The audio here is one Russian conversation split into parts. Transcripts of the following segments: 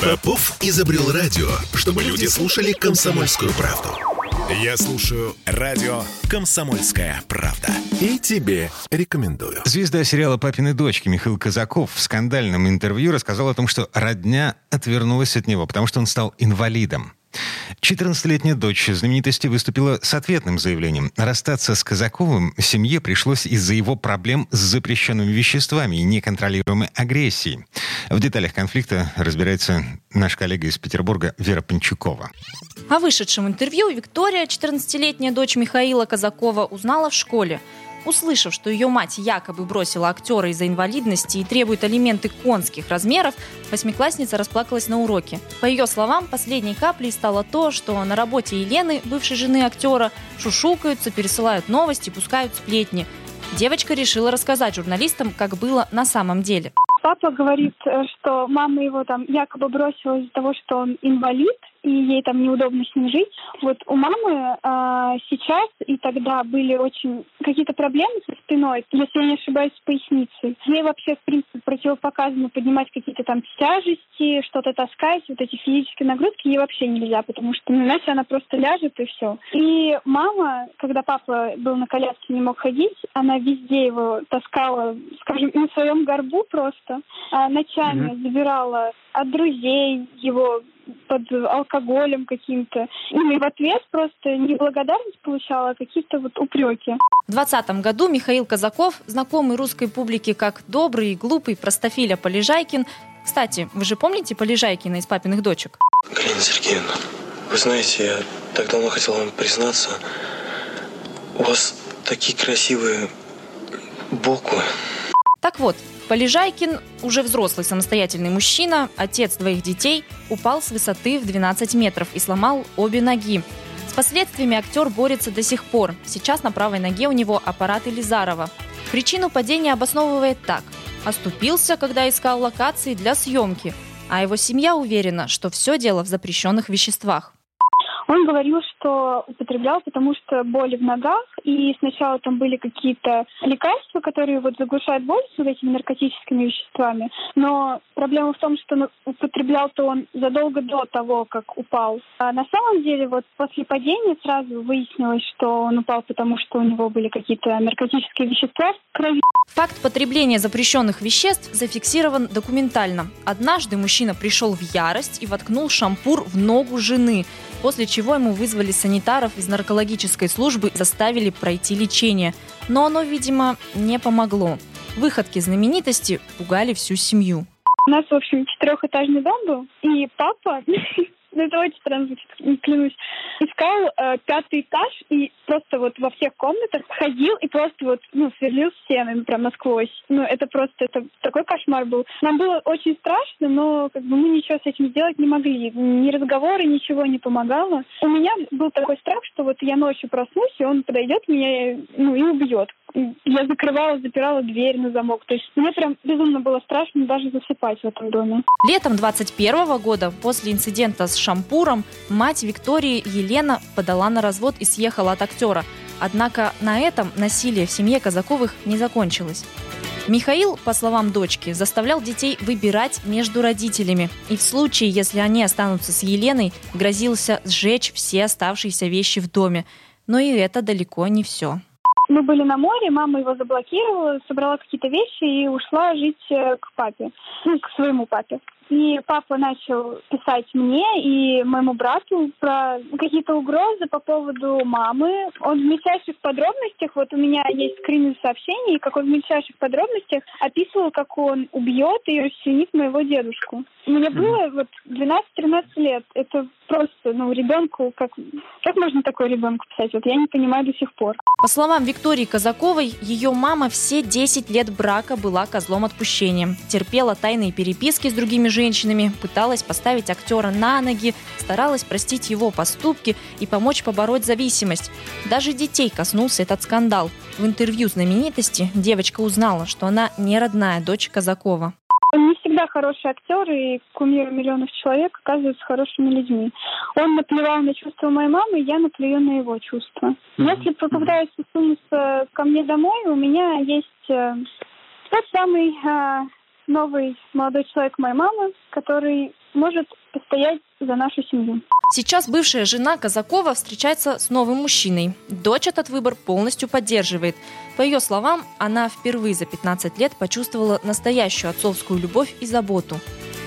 Попов изобрел радио, чтобы люди слушали комсомольскую правду. Я слушаю радио «Комсомольская правда». И тебе рекомендую. Звезда сериала «Папины дочки» Михаил Казаков в скандальном интервью рассказал о том, что родня отвернулась от него, потому что он стал инвалидом. 14-летняя дочь знаменитости выступила с ответным заявлением. Расстаться с Казаковым семье пришлось из-за его проблем с запрещенными веществами и неконтролируемой агрессией. В деталях конфликта разбирается наш коллега из Петербурга Вера Панчукова. О вышедшем интервью Виктория, 14-летняя дочь Михаила Казакова, узнала в школе. Услышав, что ее мать якобы бросила актера из-за инвалидности и требует алименты конских размеров, восьмиклассница расплакалась на уроке. По ее словам, последней каплей стало то, что на работе Елены, бывшей жены актера, шушукаются, пересылают новости, пускают сплетни. Девочка решила рассказать журналистам, как было на самом деле. Папа говорит, э, что мама его там якобы бросила из-за того, что он инвалид, и ей там неудобно с ним жить. Вот у мамы э, сейчас и тогда были очень какие-то проблемы со спиной, если я не ошибаюсь, с поясницей. Ей вообще, в принципе, противопоказано поднимать какие-то там тяжести, что-то таскать, вот эти физические нагрузки ей вообще нельзя, потому что, ну, иначе она просто ляжет и все. И мама, когда папа был на коляске, не мог ходить, она везде его таскала, скажем, на своем горбу просто, а ночами mm-hmm. забирала от друзей его под алкоголем каким-то. Ну и в ответ просто не благодарность получала, а какие-то вот упреки. В 2020 году Михаил Казаков, знакомый русской публике как добрый и глупый простофиля Полежайкин, кстати, вы же помните Полежайкина из «Папиных дочек»? Галина Сергеевна, вы знаете, я так давно хотел вам признаться, у вас такие красивые буквы. Так вот, Полежайкин, уже взрослый самостоятельный мужчина, отец двоих детей, упал с высоты в 12 метров и сломал обе ноги. С последствиями актер борется до сих пор. Сейчас на правой ноге у него аппарат Элизарова. Причину падения обосновывает так. Оступился, когда искал локации для съемки. А его семья уверена, что все дело в запрещенных веществах. Он говорил, что употреблял, потому что боли в ногах, и сначала там были какие-то лекарства, которые вот заглушают боль с вот этими наркотическими веществами, но проблема в том, что употреблял-то он задолго до того, как упал. А на самом деле вот после падения сразу выяснилось, что он упал, потому что у него были какие-то наркотические вещества в крови. Факт потребления запрещенных веществ зафиксирован документально. Однажды мужчина пришел в ярость и воткнул шампур в ногу жены после чего ему вызвали санитаров из наркологической службы и заставили пройти лечение. Но оно, видимо, не помогло. Выходки знаменитости пугали всю семью. У нас, в общем, четырехэтажный дом был, и папа ну странно звучит, клянусь, искал э, пятый этаж и просто вот во всех комнатах ходил и просто вот, ну, сверлил стены прям насквозь. Ну, это просто, это такой кошмар был. Нам было очень страшно, но как бы мы ничего с этим сделать не могли. Ни разговоры, ничего не помогало. У меня был такой страх, что вот я ночью проснусь, и он подойдет меня, ну, и убьет. Я закрывала, запирала дверь на замок. То есть мне прям безумно было страшно даже засыпать в этом доме. Летом 21 года, после инцидента с шампуром, мать Виктории Елена подала на развод и съехала от актера. Однако на этом насилие в семье Казаковых не закончилось. Михаил, по словам дочки, заставлял детей выбирать между родителями. И в случае, если они останутся с Еленой, грозился сжечь все оставшиеся вещи в доме. Но и это далеко не все. Мы были на море, мама его заблокировала, собрала какие-то вещи и ушла жить э, к папе, к своему папе. И папа начал писать мне и моему брату про какие-то угрозы по поводу мамы. Он в мельчайших подробностях, вот у меня есть скрины сообщений, как он в мельчайших подробностях описывал, как он убьет и расчленит моего дедушку. Мне было вот 12-13 лет. Это просто, ну, ребенку, как, как можно такое ребенку писать? Вот я не понимаю до сих пор. По словам Виктории Казаковой, ее мама все 10 лет брака была козлом отпущения. Терпела тайные переписки с другими женщинами, пыталась поставить актера на ноги, старалась простить его поступки и помочь побороть зависимость. Даже детей коснулся этот скандал. В интервью знаменитости девочка узнала, что она не родная дочь Казакова. Он не всегда хороший актер и кумир миллионов человек оказываются хорошими людьми. Он наплевал на чувства моей мамы, я наплюю на его чувства. Mm-hmm. Если попытаюсь сунуться ко мне домой, у меня есть э, тот самый э, новый молодой человек моей мамы, который может постоять за нашу семью. Сейчас бывшая жена Казакова встречается с новым мужчиной. Дочь этот выбор полностью поддерживает. По ее словам, она впервые за 15 лет почувствовала настоящую отцовскую любовь и заботу.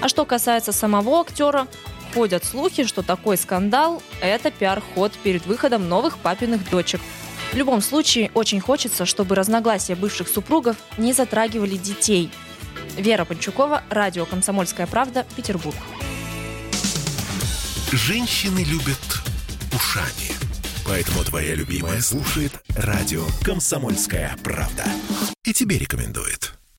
А что касается самого актера, ходят слухи, что такой скандал – это пиар-ход перед выходом новых папиных дочек. В любом случае, очень хочется, чтобы разногласия бывших супругов не затрагивали детей. Вера Панчукова, радио «Комсомольская правда», Петербург. Женщины любят ушами. Поэтому твоя любимая слушает радио «Комсомольская правда». И тебе рекомендует.